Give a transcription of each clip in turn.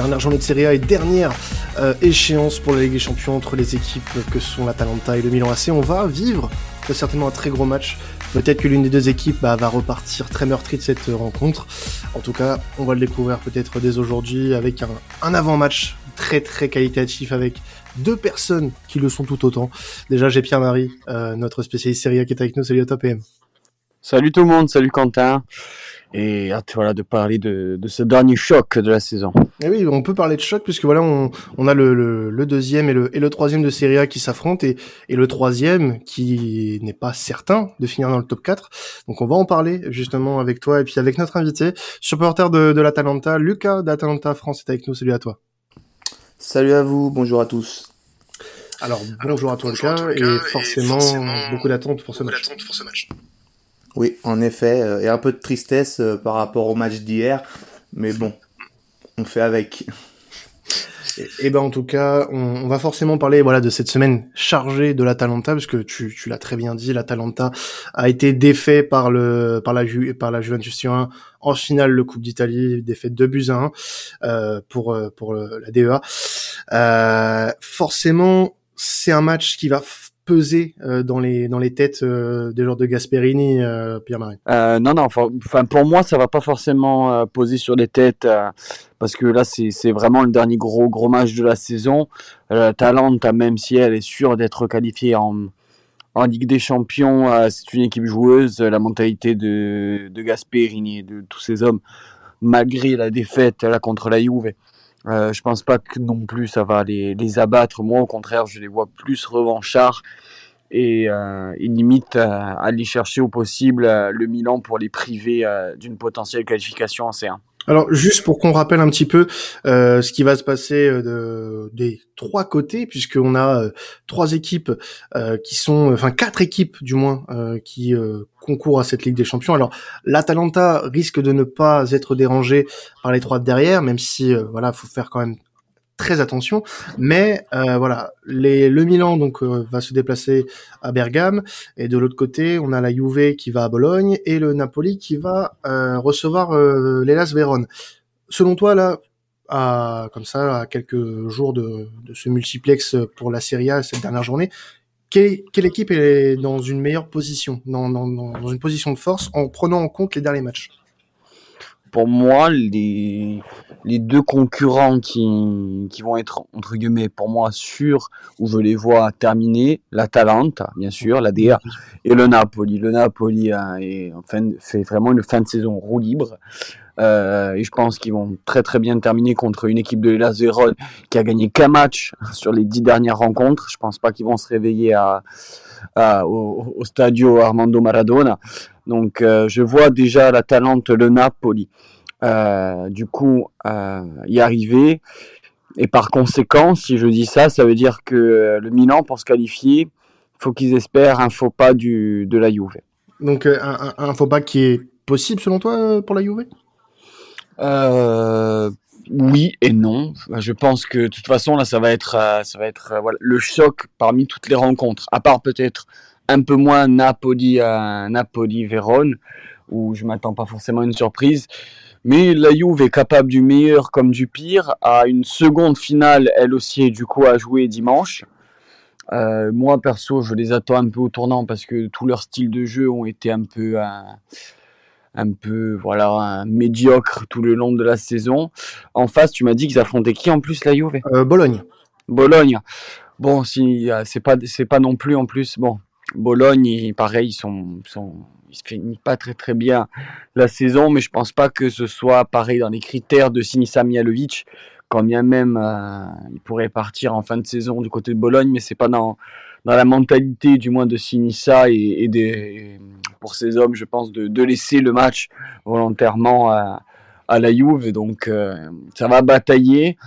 Dernière journée de Serie A et dernière euh, échéance pour la Ligue des Champions entre les équipes que sont l'Atalanta et le Milan AC. On va vivre certainement un très gros match. Peut-être que l'une des deux équipes bah, va repartir très meurtrie de cette rencontre. En tout cas, on va le découvrir peut-être dès aujourd'hui avec un, un avant-match très très qualitatif avec deux personnes qui le sont tout autant. Déjà, j'ai Pierre-Marie, euh, notre spécialiste Serie A qui est avec nous. Salut à toi, PM. Salut tout le monde, salut Quentin. Et hâte voilà, de parler de, de, ce dernier choc de la saison. Et oui, on peut parler de choc puisque voilà, on, on a le, le, le, deuxième et le, et le troisième de Serie A qui s'affrontent et, et le troisième qui n'est pas certain de finir dans le top 4. Donc on va en parler justement avec toi et puis avec notre invité, supporter de, de l'Atalanta, Lucas d'Atalanta France est avec nous. Salut à toi. Salut à vous, bonjour à tous. Alors, bonjour à toi, Lucas, et, forcément, beaucoup d'attentes pour, ce match. Oui, en effet, euh, et un peu de tristesse euh, par rapport au match d'hier, mais bon, on fait avec. Et, ben en tout cas, on, on, va forcément parler voilà de cette semaine chargée de l'Atalanta parce que tu, tu l'as très bien dit, l'Atalanta a été défait par le par la Ju, par la Juventus Turin en finale le Coupe d'Italie, défaite 2 buts à 1 euh, pour pour la DEA. Euh, forcément, c'est un match qui va peser euh, dans les dans les têtes euh, des joueurs de Gasperini, euh, Pierre-Marie euh, Non, non. Enfin, pour moi, ça va pas forcément poser sur les têtes parce que là, c'est vraiment le dernier gros gros match de la saison. Talente, même si elle est sûre d'être qualifiée en en Ligue des Champions, c'est une équipe joueuse. La mentalité de de Gasperini et de tous ces hommes, malgré la défaite là contre la Juve. Euh, je pense pas que non plus ça va les, les abattre. Moi, au contraire, je les vois plus revanchards et, euh, et limite euh, aller chercher au possible euh, le Milan pour les priver euh, d'une potentielle qualification en C1. Alors juste pour qu'on rappelle un petit peu euh, ce qui va se passer euh, de, des trois côtés, puisqu'on a euh, trois équipes qui sont, enfin quatre équipes du moins, qui concourent à cette Ligue des Champions. Alors l'Atalanta risque de ne pas être dérangé par les trois de derrière, même si voilà, faut faire quand même très attention. Mais euh, voilà, les, le Milan donc euh, va se déplacer à Bergame et de l'autre côté, on a la Juve qui va à Bologne et le Napoli qui va euh, recevoir euh, l'Elas Vérone. Selon toi là, à, comme ça, à quelques jours de, de ce multiplex pour la Serie A cette dernière journée, quelle, quelle, équipe est dans une meilleure position, dans, dans, dans, une position de force, en prenant en compte les derniers matchs? Pour moi, les, deux concurrents qui, vont être, entre guillemets, pour moi, sûrs, où je les vois terminer, la Talente, bien sûr, la DA, et le Napoli. Le Napoli fait vraiment une fin de saison roue libre. Euh, et je pense qu'ils vont très très bien terminer contre une équipe de l'Elas qui a gagné qu'un match sur les dix dernières rencontres. Je pense pas qu'ils vont se réveiller au, au Stadio Armando Maradona. Donc euh, je vois déjà la Talente, le Napoli. Euh, du coup, euh, y arriver. Et par conséquent, si je dis ça, ça veut dire que le Milan, pour se qualifier, faut qu'ils espèrent un faux pas du, de la Juve. Donc un, faux pas qui est possible selon toi pour la Juve? Euh, oui et non. Je pense que de toute façon là, ça va être, ça va être voilà, le choc parmi toutes les rencontres. À part peut-être un peu moins Napoli, euh, Napoli, Vérone, où je m'attends pas forcément à une surprise. Mais la Juve est capable du meilleur comme du pire. À une seconde finale, elle aussi est du coup à jouer dimanche. Euh, moi perso, je les attends un peu au tournant parce que tous leurs styles de jeu ont été un peu euh, un peu voilà un médiocre tout le long de la saison. En face, tu m'as dit qu'ils affrontaient qui en plus la Juve? Euh, Bologne. Bologne. Bon, si c'est pas c'est pas non plus en plus bon. Bologne, pareil, ils sont, ils se finissent pas très très bien la saison, mais je pense pas que ce soit pareil dans les critères de Sinisa Mihalovic. Quand bien même euh, il pourrait partir en fin de saison du côté de Bologne, mais c'est pas dans dans la mentalité du moins de Sinisa et, des pour ces hommes, je pense, de, laisser le match volontairement à, à la Juve. Donc, euh, ça va batailler.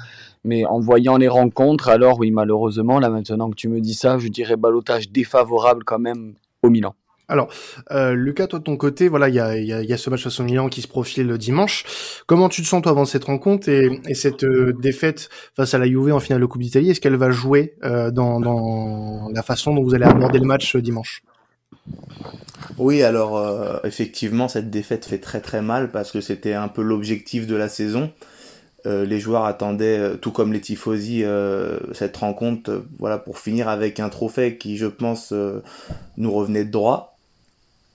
Mais en voyant les rencontres, alors oui, malheureusement, là maintenant que tu me dis ça, je dirais balotage défavorable quand même au Milan. Alors, euh, Lucas, toi de ton côté, voilà, il y a, y, a, y a, ce match face au Milan qui se profile le dimanche. Comment tu te sens toi avant cette rencontre et, et cette euh, défaite face à la Juve en finale de Coupe d'Italie? Est-ce qu'elle va jouer euh, dans, dans, la façon dont vous allez aborder le match euh, dimanche? Oui, alors euh, effectivement, cette défaite fait très très mal parce que c'était un peu l'objectif de la saison. Les joueurs attendaient, tout comme les tifosi, cette rencontre, voilà, pour finir avec un trophée qui, je pense, nous revenait de droit.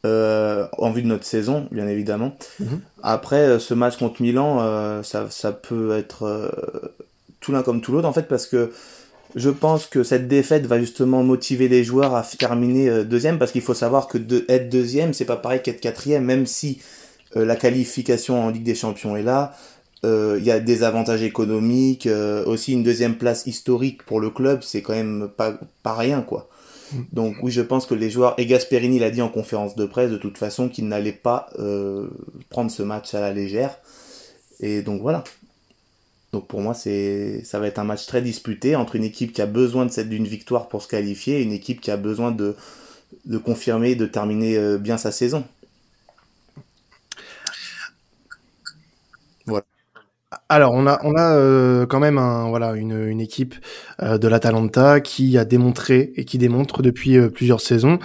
en vue de notre saison, bien évidemment. Mhm. Après, ce match contre Milan, ça, ça, peut être tout l'un comme tout l'autre, en fait, parce que je pense que cette défaite va justement motiver les joueurs à terminer euh, deuxième parce qu'il faut savoir que de, être deuxième, c'est pas pareil qu'être quatrième, même si euh, la qualification en Ligue des Champions est là. Euh, il y a des avantages économiques, aussi une deuxième place historique pour le club, c'est quand même pas, pas rien quoi. Mm. Donc oui, je pense que les joueurs, et Gasperini l'a dit en conférence de presse de toute façon, qu'il n'allait pas prendre ce match à la légère. Et donc voilà. Donc pour moi, c'est ça va être un match très disputé entre une équipe qui a besoin de cette d'une victoire pour se qualifier et une équipe qui a besoin de, de confirmer, de terminer euh, bien sa saison. Alors on a on a euh, quand même un voilà une, une équipe euh, de l'Atalanta qui a démontré et qui démontre depuis euh, plusieurs saisons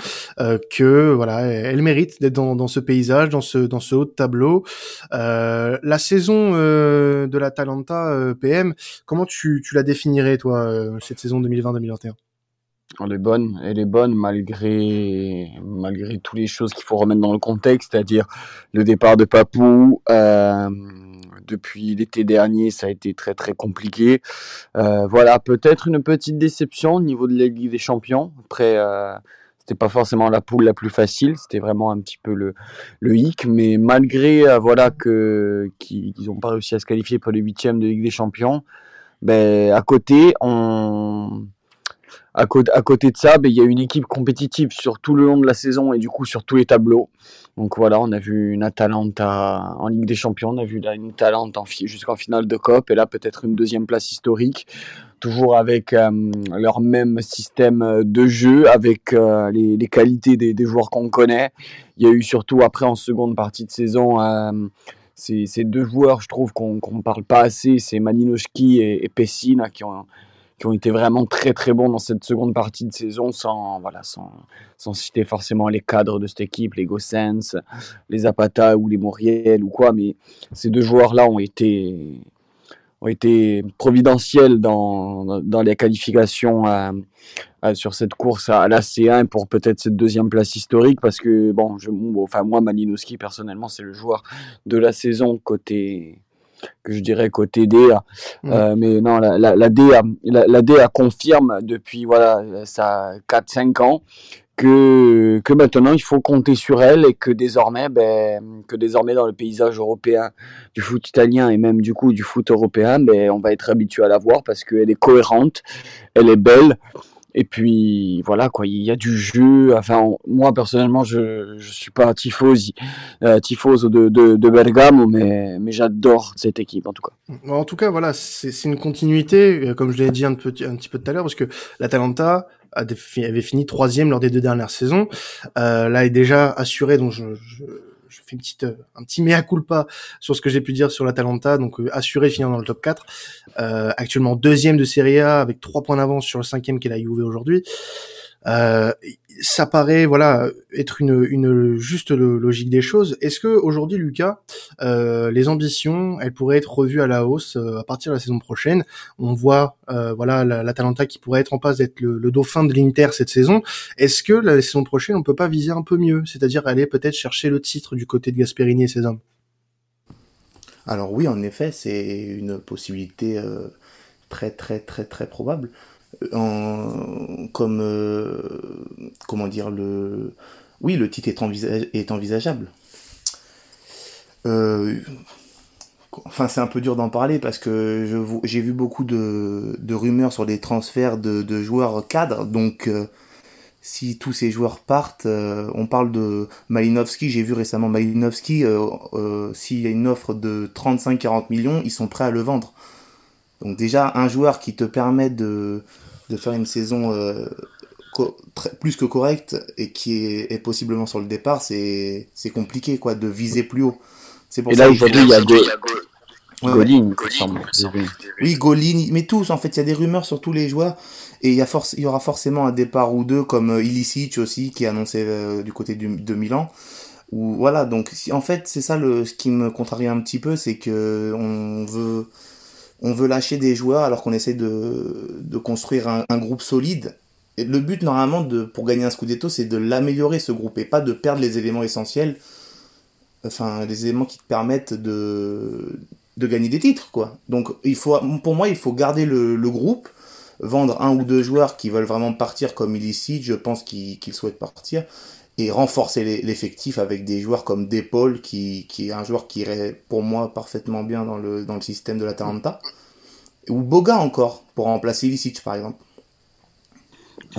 que voilà elle mérite d'être dans, dans ce paysage dans ce dans ce haut tableau. la saison de l'Atalanta PM comment tu tu la définirais toi cette saison 2020-2021 elle est bonne, elle est bonne malgré malgré toutes les choses qu'il faut remettre dans le contexte, c'est-à-dire le départ de Papou, euh, depuis l'été dernier, ça a été très très compliqué. Euh, voilà, peut-être une petite déception au niveau de la Ligue des Champions. Après, euh, c'était pas forcément la poule la plus facile, c'était vraiment un petit peu le, hic. Mais malgré euh, voilà que qu'ils n'ont pas réussi à se qualifier pour les huitièmes de Ligue des Champions, ben à côté on à, côté, de ça, ben, il y a une équipe compétitive sur tout le long de la saison et du coup sur tous les tableaux. Donc voilà, on a vu une Atalanta en Ligue des Champions, on a vu une Atalanta jusqu'en finale de COP et là peut-être une deuxième place historique, toujours avec euh, leur même système de jeu, avec euh, les, qualités des, joueurs qu'on connaît. Il y a eu surtout après en seconde partie de saison euh, ces, deux joueurs, je trouve qu'on ne parle pas assez, c'est Malinowski et, et Pessina qui ont qui ont été vraiment très très bons dans cette seconde partie de saison sans voilà sans, sans citer forcément les cadres de cette équipe les Gossens les Zapata ou les Moriel ou quoi mais ces deux joueurs là ont été ont été providentiels dans, dans les qualifications sur cette course à, la C1 pour peut-être cette deuxième place historique parce que bon, je, enfin moi Malinowski personnellement c'est le joueur de la saison côté que je dirais côté DA. Euh, mais non, la, la, la, DA, la, DA confirme depuis voilà, ça 4-5 ans que, que maintenant il faut compter sur elle et que désormais, ben, que désormais dans le paysage européen du foot italien et même du coup du foot européen, ben, on va être habitué à la voir parce qu'elle est cohérente, elle est belle. Et puis voilà quoi, il y a du jeu. Enfin, moi personnellement, je je suis pas tifosi, euh, de, de, de Bergamo, mais mais j'adore cette équipe en tout cas. En tout cas, voilà, c'est c'est une continuité, euh, comme je l'ai dit un petit un petit peu tout à l'heure, parce que l'Atalanta avait fini troisième lors des deux dernières saisons. Euh, là est déjà assuré, donc je, je je fais une petite, euh, un petit mea culpa sur ce que j'ai pu dire sur l'Atalanta, donc euh, assuré finir dans le top 4. Euh, actuellement deuxième de Serie A avec trois points d'avance sur le cinquième qui est la Juve aujourd'hui. Ça paraît voilà être une, juste logique des choses. Est-ce que aujourd'hui, Lucas, euh, les ambitions, elles pourraient être revues à la hausse euh, à partir de la saison prochaine? On voit euh, voilà l'Atalanta qui pourrait être en passe d'être le, dauphin de l'Inter cette saison. Est-ce que la saison prochaine, on peut pas viser un peu mieux, c'est-à-dire aller peut-être chercher le titre du côté de Gasperini et ses hommes? Alors oui, en effet, c'est une possibilité euh, très très très très probable comme euh, comment dire le oui le titre est, envisageable. Euh, enfin c'est un peu dur d'en parler parce que j'ai vu beaucoup de, rumeurs sur des transferts de, de joueurs cadres. Donc euh, si tous ces joueurs partent, on parle de Malinowski, j'ai vu récemment Malinowski, s'il y a une offre de 35-40 millions, ils sont prêts à le vendre. Donc déjà, un joueur qui te permet de, de faire une saison euh, plus que correcte et qui est, est possiblement sur le départ, c'est compliqué quoi de viser plus haut. C'est pour et là aujourd'hui il y a Go... Golin, Oui, Golin, mais tous en fait, il y a des rumeurs sur tous les joueurs et il y a il y aura forcément un départ ou deux comme euh, Ilicic aussi qui est annoncé euh, du côté du, de Milan. Ou voilà, donc en fait, c'est ça le ce qui me contrarie un petit peu, c'est que on veut on veut lâcher des joueurs alors qu'on essaie de, construire un, groupe solide. Le but normalement de, pour gagner un Scudetto, c'est de l'améliorer ce groupe et pas de perdre les éléments essentiels, enfin les éléments qui te permettent de, gagner des titres quoi. Donc il faut, pour moi, il faut garder le, le groupe, vendre un ou deux joueurs qui veulent vraiment partir comme illicite, je pense qu'ils souhaitent partir, et renforcer l'effectif avec des joueurs comme Depol, qui, qui est un joueur qui irait pour moi parfaitement bien dans le, dans le système de la l'Atalanta, ou Boga encore, pour remplacer Ilicic par exemple.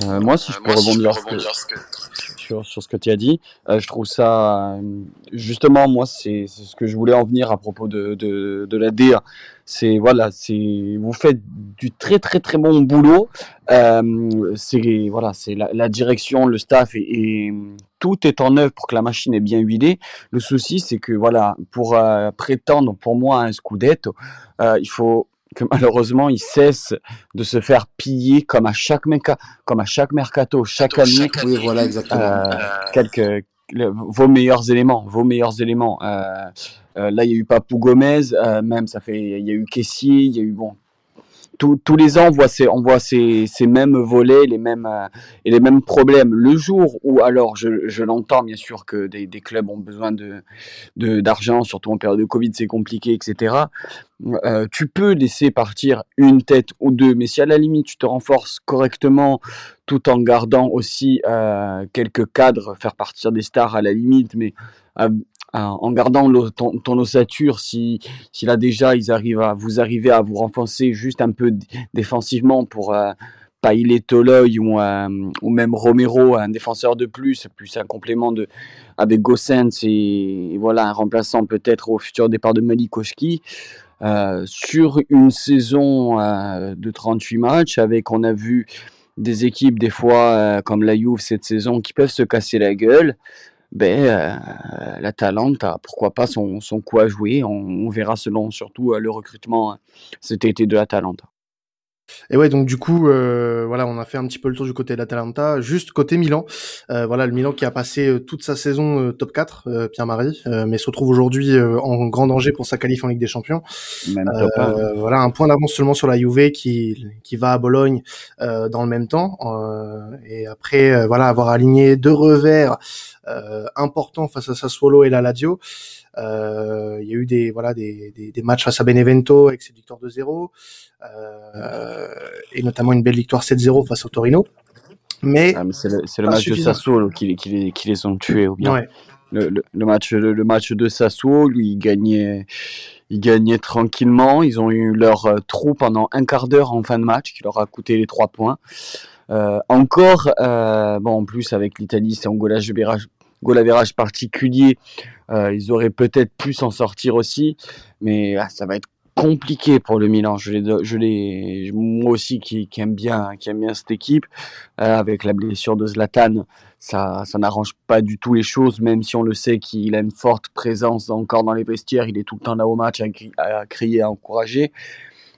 Euh, moi, si je peux rebondir, sur, sur, ce que tu as dit, euh, je trouve ça, justement, moi, c'est ce que je voulais en venir à propos de, de, la DA. C'est voilà, c'est vous faites du très très très bon boulot. Euh, c'est voilà, c'est la, direction, le staff et, tout est en œuvre pour que la machine est bien huilée. Le souci, c'est que voilà, pour euh, prétendre pour moi un scudetto, euh, il faut que malheureusement il cesse de se faire piller comme à chaque meca, comme à chaque mercato, chaque année. Oui, voilà exactement. Euh, quelques vos meilleurs éléments, vos meilleurs éléments. Euh, euh, là, il y a eu Papou Gomez, même ça fait, il y a eu Kessier, il y a eu bon. Tous, les ans, on voit ces, mêmes volets, les mêmes euh, et les mêmes problèmes. Le jour où, alors, je, l'entends bien sûr que des, clubs ont besoin d'argent, surtout en période de Covid, c'est compliqué, etc. Euh, tu peux laisser partir une tête ou deux, mais si à la limite tu te renforces correctement tout en gardant aussi euh, quelques cadres, faire partir des stars à la limite, mais en gardant ton, ossature, si, si là déjà ils arrivent à vous arriver à vous renforcer juste un peu défensivement pour euh, Paille Toloy ou, euh, ou même Romero, un défenseur de plus, plus un complément de, avec Gossens et, et voilà un remplaçant peut-être au futur départ de Malikoski. Euh, sur une saison euh, de 38 matchs, avec on a vu des équipes des fois euh, comme la Juve cette saison qui peuvent se casser la gueule ben, euh, la Talente a pourquoi pas son, son coup à jouer. On, on verra selon surtout euh, le recrutement cet été de la Talente. Et ouais, donc du coup, euh, voilà, on a fait un petit peu le tour du côté de l'Atalanta, juste côté Milan. Euh, voilà, le Milan qui a passé euh, toute sa saison euh, top 4, euh, Pierre-Marie, mais se retrouve aujourd'hui en grand danger pour sa qualif en Ligue des Champions. Même top 1. Voilà, un point d'avance seulement sur la Juve qui qui va à Bologne dans le même temps. et après, voilà, avoir aligné deux revers importants face à Sassuolo et la Lazio. Euh, il y a eu des voilà des, des, des, matchs face à Benevento avec cette victoire de 0 euh, et notamment une belle victoire 7-0 face au Torino. Mais, ah, mais c'est le, le match suffisant. de Sassuolo qui, qui, les, qui les ont tués ou bien. Ouais. Le, le, le, match le, le, match de Sassuolo, lui, il gagnait tranquillement. Ils ont eu leur euh, trou pendant un quart d'heure en fin de match qui leur a coûté les trois points. Euh, encore, euh, bon, en plus avec l'Italie, c'est un golage de goal average particulier, euh, ils auraient peut-être pu s'en sortir aussi, mais ah, ça va être compliqué pour le Milan. Je l'ai, moi aussi qui, aime bien, qui aime bien cette équipe, avec la blessure de Zlatan, ça, ça n'arrange pas du tout les choses, même si on le sait qu'il a une forte présence encore dans les vestiaires, il est tout le temps là au match à crier, à encourager.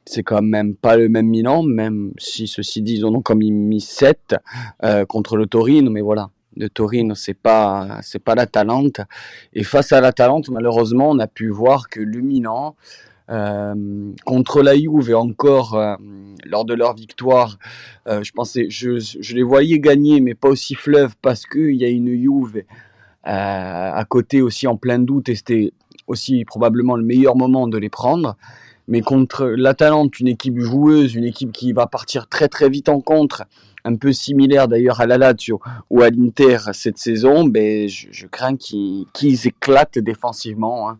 C'est quand même pas le même Milan, même si ceci dit, ils en ont comme mis 7 euh, contre le Torino, mais voilà de Torino, c'est pas c'est pas la Talente. Et face à la Talente, malheureusement, on a pu voir que le Milan euh, contre la Juve et encore euh, lors de leur victoire, je pensais, je, je, les voyais gagner, mais pas aussi fleuve parce qu'il y a une Juve à côté aussi en plein doute et c'était aussi probablement le meilleur moment de les prendre. Mais contre l'Atalante, une équipe joueuse, une équipe qui va partir très très vite en contre, un peu similaire d'ailleurs à la Lazio ou à l'Inter cette saison, ben, je, je crains qu'ils qu éclatent défensivement hein,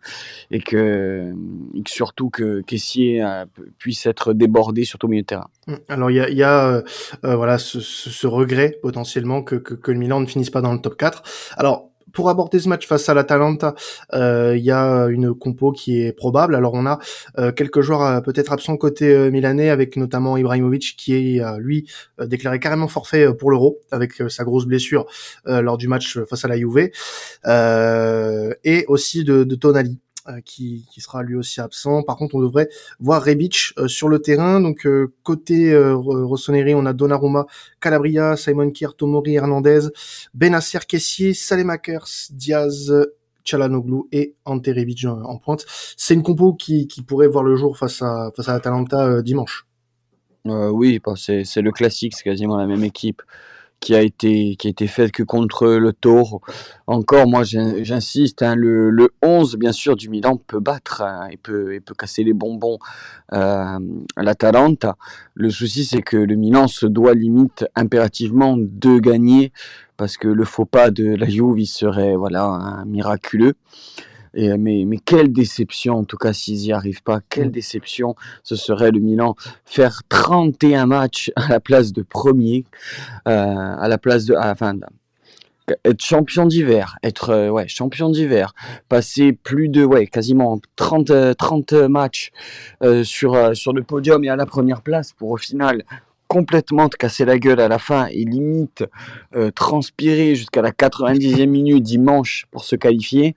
et, que, et, que, surtout que Kessier euh, puisse être débordé surtout au milieu de terrain. Mmh. Alors il y a, y a euh, euh, voilà ce, ce, regret potentiellement que, que, que le Milan ne finisse pas dans le top 4. Alors pour aborder ce match face à l'Atalanta, il euh, y a une compo qui est probable. Alors on a euh, quelques joueurs euh, peut-être absents côté euh, milanais, avec notamment Ibrahimovic qui est lui déclaré carrément forfait pour l'Euro avec sa grosse blessure lors du match face à la Juve, et aussi de, de Tonali euh, qui, qui, sera lui aussi absent. Par contre, on devrait voir Rebic euh, sur le terrain. Donc euh, côté Rossoneri, on a Donnarumma, Calabria, Simon Kier, Tomori, Hernandez, Benacer, Kessier, Salemakers, Diaz, Chalanoglu et Ante Rebic en pointe. C'est une compo qui, qui pourrait voir le jour face à face à l'Atalanta dimanche. oui, bah, c'est le classique, c'est quasiment la même équipe qui a été qui a été faite que contre le Toro. Encore, moi, j'insiste, hein, le, le 11, bien sûr, du Milan peut battre hein, et peut et peut casser les bonbons euh, à l'Atalanta. Le souci, c'est que le Milan se doit limite impérativement de gagner parce que le faux pas de la Juve il serait voilà miraculeux. Et, mais, mais quelle déception, en tout cas, s'ils n'y arrivent pas, quelle mm. déception ce serait le Milan. Faire 31 matchs à la place de premier, euh, à la place de. enfin, être champion d'hiver, être euh, ouais, champion d'hiver, passer plus de ouais, quasiment 30 30 euh, matchs sur sur le podium et à la première place pour au final complètement te casser la gueule à la fin et limite transpirer jusqu'à la 90e minute dimanche pour se qualifier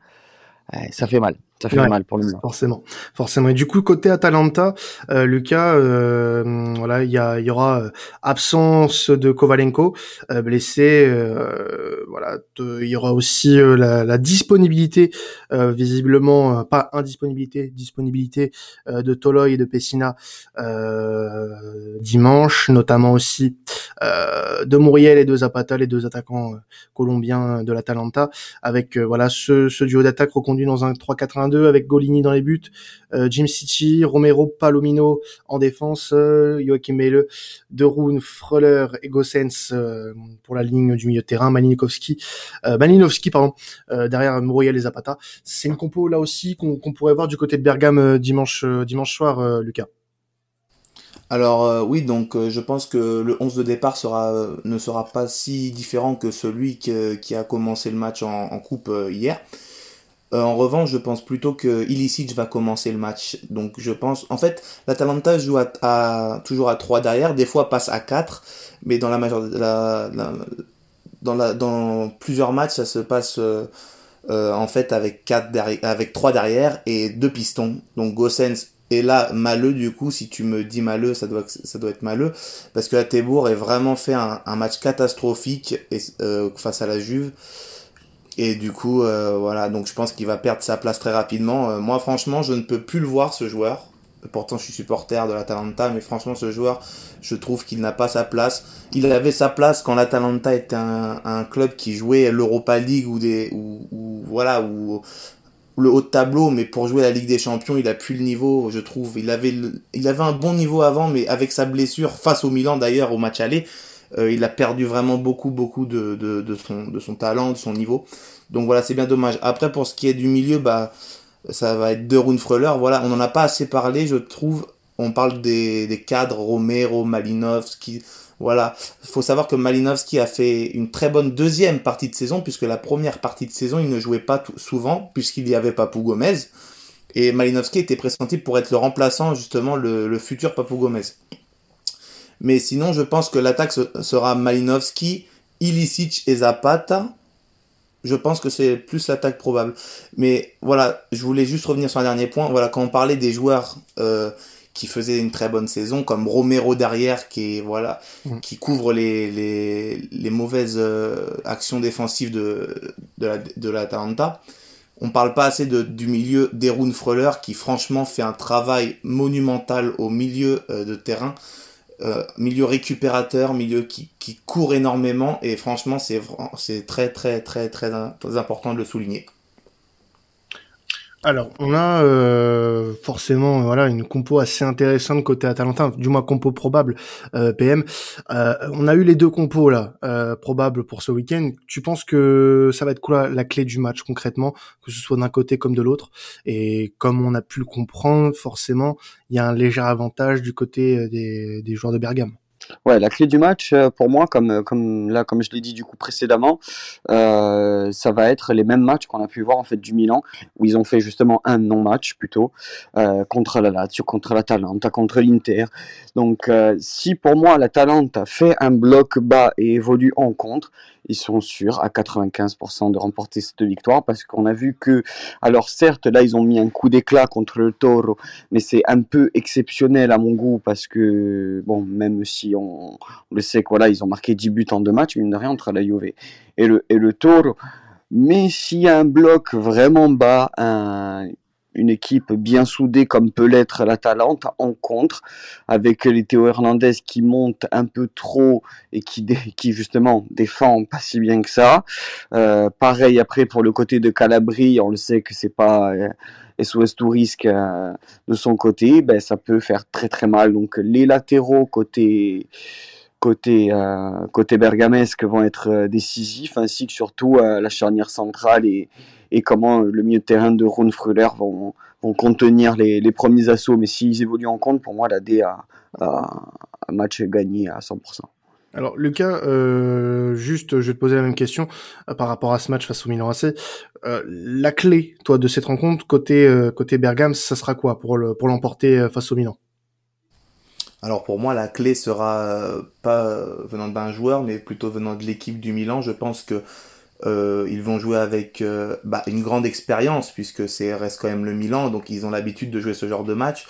ça fait mal. Ça fait mal pour le Milan. Forcément, forcément. Et du coup, côté Atalanta, euh, Lucas, euh, voilà, il y, a, y aura euh, absence de Kovalenko, euh, blessé. Euh, voilà, il y aura aussi la, la, disponibilité, visiblement pas indisponibilité, disponibilité de Toloy et de Pessina dimanche, notamment aussi de Muriel et de Zapata, les deux attaquants colombiens de l'Atalanta, avec voilà ce, ce duo d'attaque reconduit dans un 3-4-1 avec Golini dans les buts, euh, Jim City, Romero, Palomino en défense, euh, Joachim Mele, De Roon, Freuler et Gossens euh, pour la ligne du milieu de terrain, Malinovski, Malinovski pardon, derrière Muriel et Zapata. C'est une compo là aussi qu'on pourrait voir du côté de Bergame dimanche dimanche soir, Lucas. Alors oui, donc je pense que le 11 de départ ne sera pas si différent que celui qui a commencé le match en coupe hier. Euh, en revanche, je pense plutôt que va commencer le match. Donc je pense, en fait, l'Atalanta joue à, toujours à 3 derrière, des fois passe à 4, mais dans la majeure, la, dans, plusieurs matchs, ça se passe euh, euh, en fait avec 4 derrière, avec 3 derrière et 2 pistons. Donc Gossens est là maleux du coup, si tu me dis maleux, ça doit, être maleux, parce que la Tebourg a vraiment fait un, match catastrophique face à la Juve. Et du coup, euh, voilà, donc je pense qu'il va perdre sa place très rapidement. Euh, moi, franchement, je ne peux plus le voir, ce joueur. Pourtant, je suis supporter de l'Atalanta, mais franchement, ce joueur, je trouve qu'il n'a pas sa place. Il avait sa place quand l'Atalanta était un, club qui jouait l'Europa League ou des, ou, voilà, ou le haut de tableau, mais pour jouer la Ligue des Champions, il a plus le niveau, je trouve. Il avait, il avait un bon niveau avant, mais avec sa blessure face au Milan d'ailleurs au match aller, euh, il a perdu vraiment beaucoup, beaucoup de, son, talent, de son niveau. Donc voilà, c'est bien dommage. Après, pour ce qui est du milieu, bah, ça va être De Freuler. Voilà, on n'en a pas assez parlé, je trouve. On parle des, des cadres Romero, Malinowski. Voilà, il faut savoir que Malinowski a fait une très bonne deuxième partie de saison, puisque la première partie de saison, il ne jouait pas souvent, puisqu'il y avait Papou Gomez. Et Malinowski était pressenti pour être le remplaçant, justement, le, le futur Papou Gomez. Mais sinon, je pense que l'attaque sera Malinowski, Ilicic et Zapata. Je pense que c'est plus l'attaque probable. Mais voilà, je voulais juste revenir sur un dernier point. Voilà, quand on parlait des joueurs euh, qui faisaient une très bonne saison, comme Romero derrière, qui voilà, mm. qui couvre les, les, les mauvaises euh, actions défensives de, de la de. On parle pas assez de, du milieu d'Erun Freuler qui franchement fait un travail monumental au milieu euh, de terrain. Euh, milieu récupérateur, milieu qui, qui court énormément et franchement c'est c'est très très très très important de le souligner. Alors, on a euh, forcément voilà une compo assez intéressante côté Atalanta, du moins compo probable euh, PM. Euh, on a eu les deux compos là probables pour ce week-end. Tu penses que ça va être quoi la, clé du match concrètement, que ce soit d'un côté comme de l'autre? Et comme on a pu le comprendre, forcément, il y a un léger avantage du côté des, des joueurs de Bergame. Ouais, la clé du match, euh, pour moi, comme, euh, comme là, comme je l'ai dit du coup précédemment, euh, ça va être les mêmes matchs qu'on a pu voir en fait du Milan, où ils ont fait justement un non-match plutôt contre la Lazio, contre la Talenta, contre l'Inter. Donc, si pour moi la Talenta fait un bloc bas et évolue en contre, ils sont sûrs à 95% de remporter cette victoire parce qu'on a vu que, alors certes, là, ils ont mis un coup d'éclat contre le Toro, mais c'est un peu exceptionnel à mon goût parce que, bon, même si on, le sait, voilà, ils ont marqué 10 buts en deux matchs, mine de rien, entre la Juve et le, et le Toro. Mais s'il y a un bloc vraiment bas, un, une équipe bien soudée comme peut l'être la Talente en contre, avec les Théo Hernandez qui montent un peu trop et qui, justement défend pas si bien que ça. Euh, pareil après pour le côté de Calabrie, on le sait que c'est pas euh, SOS tout risque euh, de son côté, ben ça peut faire très très mal. Donc les latéraux côté côté côté bergamesque vont être décisifs, ainsi que surtout la charnière centrale et, et comment le milieu de terrain de Ron Fruller vont, vont contenir les, les premiers assauts. Mais s'ils évoluent en compte, pour moi, la D a, a un match gagné à 100%. Alors Lucas, euh, juste, je vais te poser la même question euh, par rapport à ce match face au Milan AC. Euh, la clé, toi, de cette rencontre côté euh, côté Bergame, ça sera quoi pour le pour l'emporter face au Milan? Alors pour moi, la clé sera pas venant d'un joueur, mais plutôt venant de l'équipe du Milan. Je pense que ils vont jouer avec bah, une grande expérience puisque c'est reste quand même le Milan, donc ils ont l'habitude de jouer ce genre de match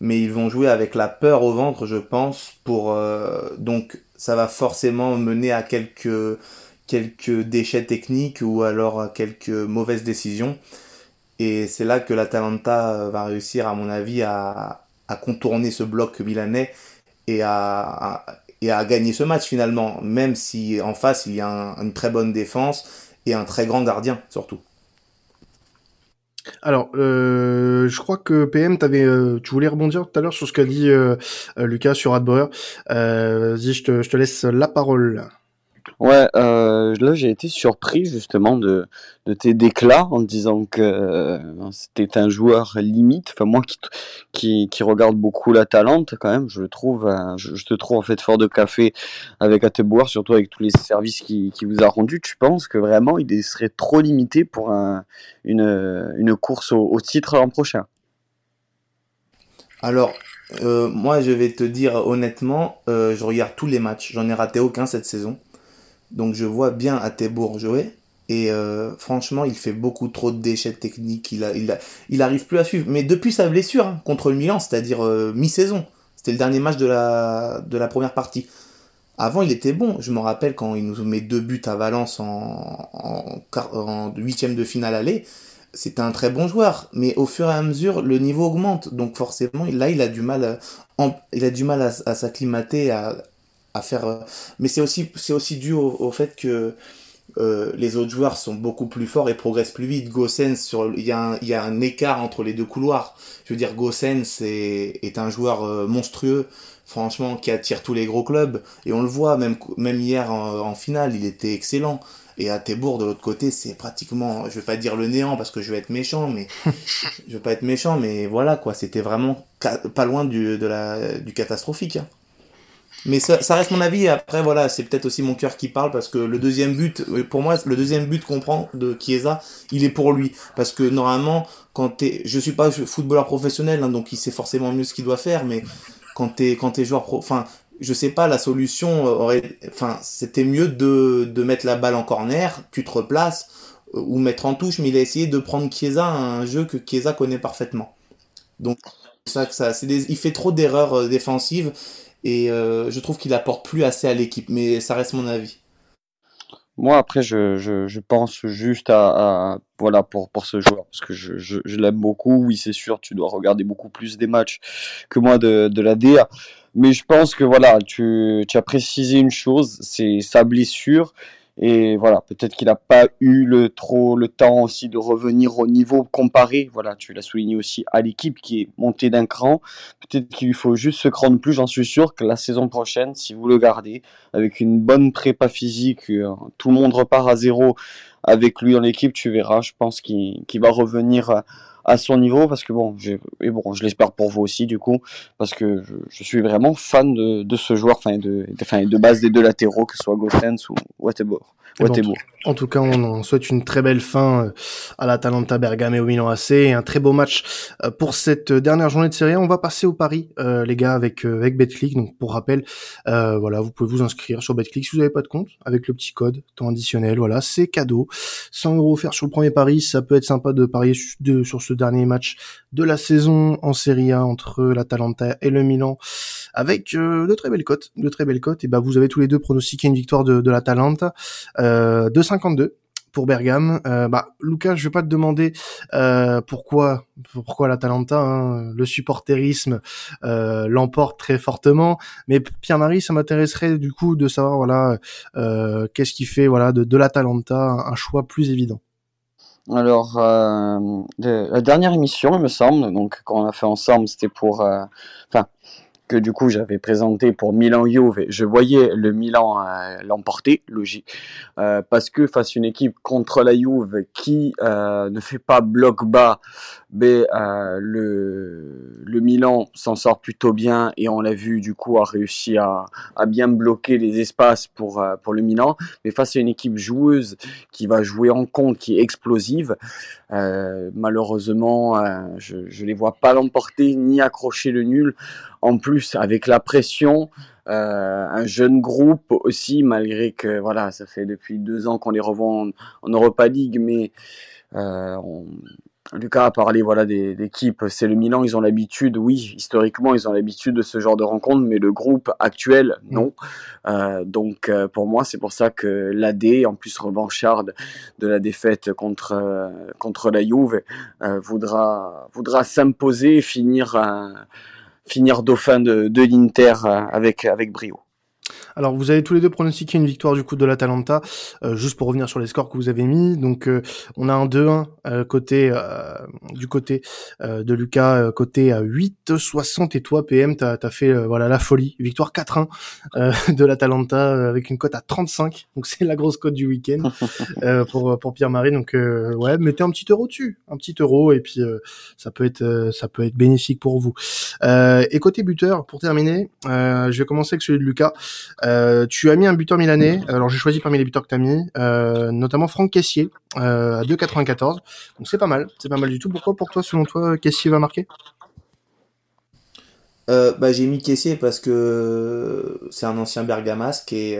mais ils vont jouer avec la peur au ventre, je pense, pour euh, donc ça va forcément mener à quelques quelques déchets techniques ou alors à quelques mauvaises décisions. Et c'est là que l'Atalanta va réussir, à mon avis, à, contourner ce bloc milanais et à, et à gagner ce match finalement, même si en face il y a un, une très bonne défense et un très grand gardien surtout. Alors, euh, je crois que PM, avais, euh, tu voulais rebondir tout à l'heure sur ce qu'a dit euh, euh Lucas sur Adbauer. Euh, Vas-y, je te, je te laisse la parole. Ouais, euh, là j'ai été surpris justement de, de tes déclats en disant que euh, c'était un joueur limite. Enfin moi qui, qui, regarde beaucoup la Talente quand même, je trouve, euh, je, te trouve en fait fort de café avec Ateboire, surtout avec tous les services qui, qui vous a rendu. Tu penses que vraiment il serait trop limité pour un, une, une course au, titre l'an prochain? Alors moi je vais te dire honnêtement, je regarde tous les matchs, j'en ai raté aucun cette saison. Donc je vois bien Atebour jouer. Et euh, franchement, il fait beaucoup trop de déchets techniques. Il, a, arrive plus à suivre. Mais depuis sa blessure hein, contre le Milan, c'est-à-dire euh, mi-saison, c'était le dernier match de la, première partie. Avant, il était bon. Je me rappelle quand il nous met deux buts à Valence en, en, huitième de finale aller. C'était un très bon joueur. Mais au fur et à mesure, le niveau augmente. Donc forcément, là, il a du mal, à, a du mal à s'acclimater, à, à faire. Euh, mais c'est aussi, c'est aussi dû au, au fait que euh, les autres joueurs sont beaucoup plus forts et progressent plus vite. Gossens, sur, il y, a un, il y a un écart entre les deux couloirs. Je veux dire, Gossens est, est un joueur euh, monstrueux, franchement, qui attire tous les gros clubs. Et on le voit, même, même hier en, en finale, il était excellent. Et à Thébourg, de l'autre côté, c'est pratiquement, je vais pas dire le néant parce que je vais être méchant, mais je vais pas être méchant, mais voilà quoi, c'était vraiment pas loin du, de la, du catastrophique. Hein. Mais ça, ça, reste mon avis. Après, voilà, c'est peut-être aussi mon cœur qui parle parce que le deuxième but, pour moi, le deuxième but qu'on prend de Chiesa, il est pour lui. Parce que normalement, quand t'es, je suis pas footballeur professionnel, hein, donc il sait forcément mieux ce qu'il doit faire, mais quand t'es, quand t'es joueur pro, enfin, je sais pas, la solution aurait, enfin, c'était mieux de, de mettre la balle en corner, tu te replaces, euh, ou mettre en touche, mais il a essayé de prendre Chiesa, un jeu que Chiesa connaît parfaitement. Donc, ça ça, c'est des, il fait trop d'erreurs euh, défensives et euh, je trouve qu'il apporte plus assez à l'équipe, mais ça reste mon avis. Moi, après, je, je, pense juste à, voilà pour pour ce joueur parce que je, je, je l'aime beaucoup. Oui, c'est sûr, tu dois regarder beaucoup plus des matchs que moi de de la DA, mais je pense que voilà, tu tu as précisé une chose, c'est sa blessure et voilà, peut-être qu'il n'a pas eu le trop le temps aussi de revenir au niveau comparé. Voilà, tu l'as souligné aussi à l'équipe qui est montée d'un cran. Peut-être qu'il lui faut juste se craindre plus. J'en suis sûr que la saison prochaine, si vous le gardez avec une bonne prépa physique, euh, tout le monde repart à zéro avec lui dans l'équipe, tu verras. Je pense qu'il qu va revenir à son niveau parce que bon, et bon, je l'espère pour vous aussi du coup parce que je, je suis vraiment fan de, de ce joueur, enfin de, enfin de base des deux latéraux que ce soit Gossens ou Waterbourg. Bon, en tout cas, on en souhaite une très belle fin euh, à l'Atalanta Bergame et au Milan AC et un très beau match euh, pour cette dernière journée de série. On va passer au pari, euh, les gars, avec avec Betclic. Donc, pour rappel, euh, voilà, vous pouvez vous inscrire sur Betclic si vous n'avez pas de compte avec le petit code temps additionnel. Voilà, c'est cadeau. 100 euros offerts sur le premier pari, ça peut être sympa de parier de, sur ce dernier match de la saison en Serie A entre l'Atalanta et le Milan avec euh, de très belles cotes, de très belles cotes. Et bah, vous avez tous les deux pronostiqué une victoire de, de l'Atalanta. Euh, 2,52 pour Bergame. Euh, bah, Lucas, je vais pas te demander euh, pourquoi pourquoi l'Atalanta, hein, le supporterisme l'emporte très fortement, mais Pierre-Marie, ça m'intéresserait du coup de savoir voilà qu'est-ce qui fait voilà de, de l'Atalanta un choix plus évident. Alors, euh, la dernière émission, il me semble, donc quand on a fait ensemble, c'était pour, euh, enfin, que du coup j'avais présenté pour Milan Juve, je voyais le Milan euh, l'emporter, logique, euh, parce que face à une équipe contre la Juve qui euh, ne fait pas bloc bas, le, le Milan s'en sort plutôt bien et on l'a vu du coup a réussi à, à bien bloquer les espaces pour, pour le Milan, mais face à une équipe joueuse qui va jouer en compte, qui est explosive, malheureusement je, je les vois pas l'emporter ni accrocher le nul en plus avec la pression, euh, un jeune groupe aussi, malgré que voilà, ça fait depuis deux ans qu'on les revoit en, Europa League, mais euh, Lucas a parlé voilà des équipes, c'est le Milan, ils ont l'habitude, oui, historiquement ils ont l'habitude de ce genre de rencontre, mais le groupe actuel mm. non. Euh, donc pour moi c'est pour ça que l'AD, en plus revancharde de la défaite contre contre la Juve, voudra voudra s'imposer, finir finir dauphin de, de l'Inter euh, avec, avec brio. Alors vous avez tous les deux pronostiqué une victoire du coup de l'Atalanta, euh, juste pour revenir sur les scores que vous avez mis. Donc euh, on a un 2-1 euh, côté du côté de Lucas, côté à 8-60 et toi PM t'as as fait voilà la folie, victoire 4-1 de l'Atalanta avec une cote à 35. Donc c'est la grosse cote du week-end pour pour Pierre-Marie. Donc ouais, mettez un petit euro dessus, un petit euro et puis ça peut être ça peut être bénéfique pour vous. et côté buteur pour terminer, je vais commencer avec celui de Lucas. Euh, tu as mis un buteur milanais. Alors j'ai choisi parmi les buteurs que tu as mis, euh, notamment Franck Caissier euh, à 2,94. Donc c'est pas mal, c'est pas mal du tout. Pourquoi pour toi, selon toi, Caissier va marquer? Bah, j'ai mis Caissier parce que c'est un ancien bergamasque et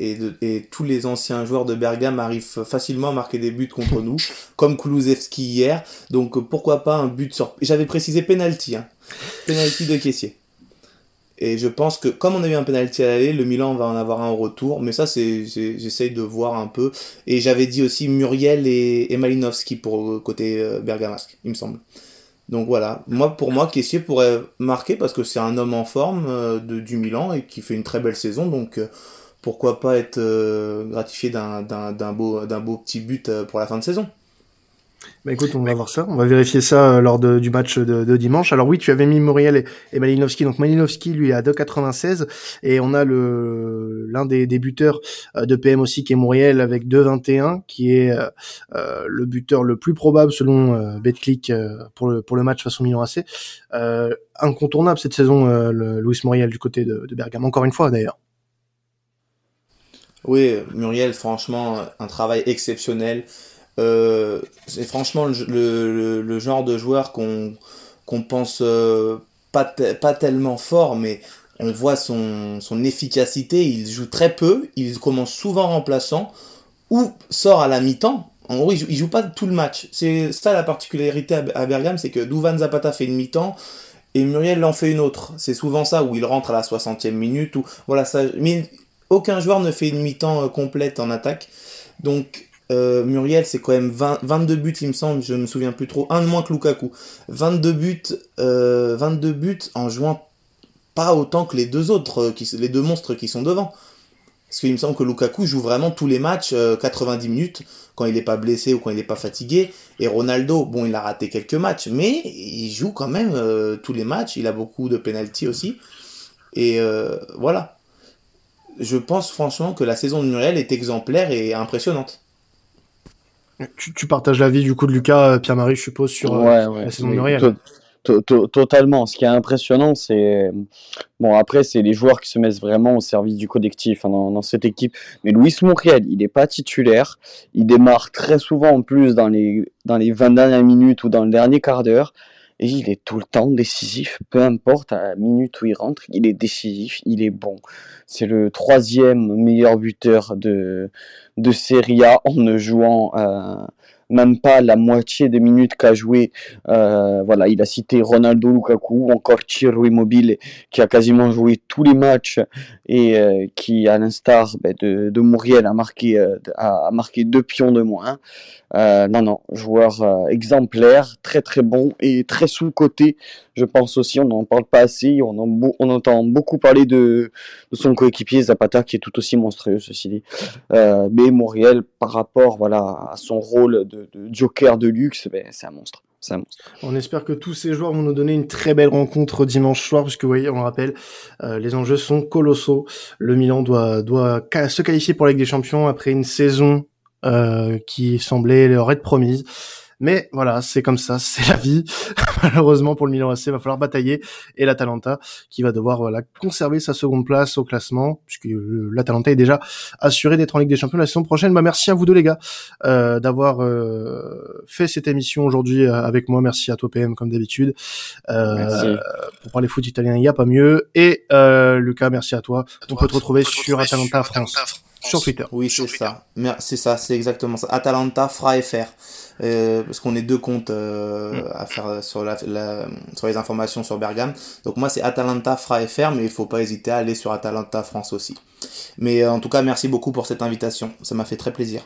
et, et, tous les anciens joueurs de Bergame arrivent facilement à marquer des buts contre nous, comme Kulusevski hier. Donc pourquoi pas un but sur... J'avais précisé penalty, hein. penalty de caissier. Et je pense que comme on a eu un penalty à l'aller, le Milan va en avoir un au retour. Mais ça, c'est, j'essaye de voir un peu. Et j'avais dit aussi Muriel et, Malinowski pour côté euh, Bergamasque, il me semble. Donc voilà, moi pour moi, Kessier pourrait marquer parce que c'est un homme en forme euh, de, du Milan et qui fait une très belle saison. Donc euh, pourquoi pas être gratifié d'un, beau, d'un beau petit but pour la fin de saison. Bah écoute, on va voir ça. On va vérifier ça euh, lors de, du match de, de, dimanche. Alors oui, tu avais mis Muriel et, et Malinowski. Donc Malinowski, lui, est à 2,96. Et on a le l'un des, des, buteurs euh, de PM aussi, qui est Muriel, avec 2,21, qui est euh, euh, le buteur le plus probable selon euh, BetClick pour, le, pour le match façon Milan AC. incontournable cette saison, le Louis Muriel du côté de, de Bergame. Encore une fois, d'ailleurs. Oui, Muriel, franchement, un travail exceptionnel. Euh, c'est franchement le, genre de joueur qu'on pense euh, pas, tellement fort, mais on voit son, efficacité. Il joue très peu, il commence souvent remplaçant ou sort à la mi-temps. En gros, il joue, pas tout le match. C'est ça la particularité à, Bergame, c'est que Duvan Zapata fait une mi-temps et Muriel en fait une autre. C'est souvent ça où il rentre à la 60e minute ou voilà ça. Mais aucun joueur ne fait une mi-temps euh, complète en attaque. Donc euh, Muriel, c'est quand même 22 buts, il me semble, je me souviens plus trop, un de moins que Lukaku. 22 buts, 22 euh, buts en jouant pas autant que les deux autres, euh, les deux monstres qui sont devant. Parce qu'il me semble que Lukaku joue vraiment tous les matchs 90 minutes quand il n'est pas blessé ou quand il n'est pas fatigué. Et Ronaldo, bon, il a raté quelques matchs, mais il joue quand même tous les matchs. Il a beaucoup de pénalty aussi. Et voilà. Je pense franchement que la saison de Muriel est exemplaire et impressionnante. Tu, tu partages l'avis du coup de Lucas, euh, Pierre-Marie, je suppose, sur euh, la saison de Muriel. Totalement. Ce qui est impressionnant, c'est bon après c'est les joueurs qui se mettent vraiment au service du collectif hein, dans, dans, cette équipe. Mais Luis Muriel, il n'est pas titulaire. Il démarre très souvent en plus dans les dans les 20 dernières minutes ou dans le dernier quart d'heure. Et il est tout le temps décisif, peu importe à la minute où il rentre, il est décisif, il est bon. C'est le troisième meilleur buteur de, de Serie A en jouant euh, même pas la moitié des minutes qu'a joué. Euh, voilà, il a cité Ronaldo Lukaku, encore Chirou Immobile, qui a quasiment joué tous les matchs et euh, qui, à l'instar ben, de, de Mouriel, a marqué, euh, a, marqué deux pions de moins. Non, non, joueur exemplaire, très très bon et très sous-côté. Je pense aussi, on n'en parle pas assez. On, on entend beaucoup parler de, de son coéquipier Zapata, qui est tout aussi monstrueux, ceci dit. Mais Montréal, par rapport voilà, à son rôle de, joker de luxe, ben, c'est un monstre. Un monstre. On espère que tous ces joueurs vont nous donner une très belle rencontre dimanche soir, puisque vous voyez, on le rappelle, euh, les enjeux sont colossaux. Le Milan doit, doit se qualifier pour la Ligue des Champions après une saison euh, qui semblait leur être promise. Mais voilà, c'est comme ça, c'est la vie. Malheureusement pour le Milan AC, va falloir batailler et l'Atalanta qui va devoir voilà conserver sa seconde place au classement puisque l'Atalanta est déjà assuré d'être en Ligue des Champions la saison prochaine. Bah merci à vous deux les gars euh, d'avoir euh, fait cette émission aujourd'hui euh, avec moi. Merci à toi PM comme d'habitude. Euh, pour parler foot italien, il n'y a pas mieux. Et euh, Lucas, merci à toi. On peut te retrouver sur Atalanta France sur Twitter. Oui, c'est ça. C'est ça, c'est exactement ça. Atalanta Fra FR. Euh, parce qu'on est deux comptes euh, mm. à faire sur, la, sur les informations sur Bergame. Donc moi c'est Atalanta Fra FR, mais il faut pas hésiter à aller sur Atalanta France aussi. Mais euh, en tout cas, merci beaucoup pour cette invitation. Ça m'a fait très plaisir.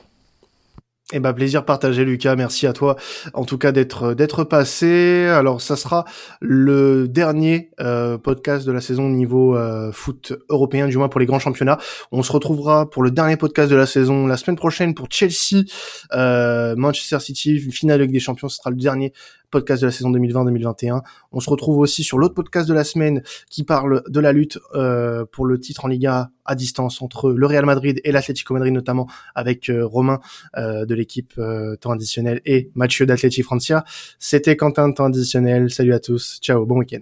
Eh ben plaisir partagé Lucas, merci à toi en tout cas d'être d'être passé. Alors ça sera le dernier euh, podcast de la saison niveau euh, foot européen du moins pour les grands championnats. On se retrouvera pour le dernier podcast de la saison la semaine prochaine pour Chelsea, euh, Manchester City, finale Ligue des Champions. Ce sera le dernier podcast de la saison 2020-2021. On se retrouve aussi sur l'autre podcast de la semaine qui parle de la lutte euh, pour le titre en Liga à distance entre le Real Madrid et l'Atlético Madrid notamment avec euh, Romain euh, de l'équipe temps additionnel et Mathieu d'Atleti Francia. C'était Quentin de temps additionnel. Salut à tous. Ciao. Bon week-end.